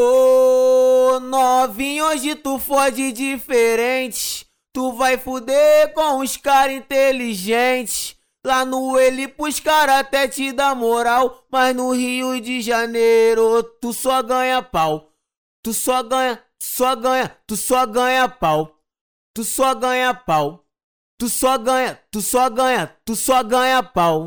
Ô novinho, hoje tu fode diferente. Tu vai fuder com os caras inteligentes. Lá no ele pros cara até te dá moral. Mas no Rio de Janeiro tu só ganha pau. Tu só ganha, só ganha, tu só ganha pau. Tu só ganha pau. Tu só ganha, tu só ganha, tu só ganha pau.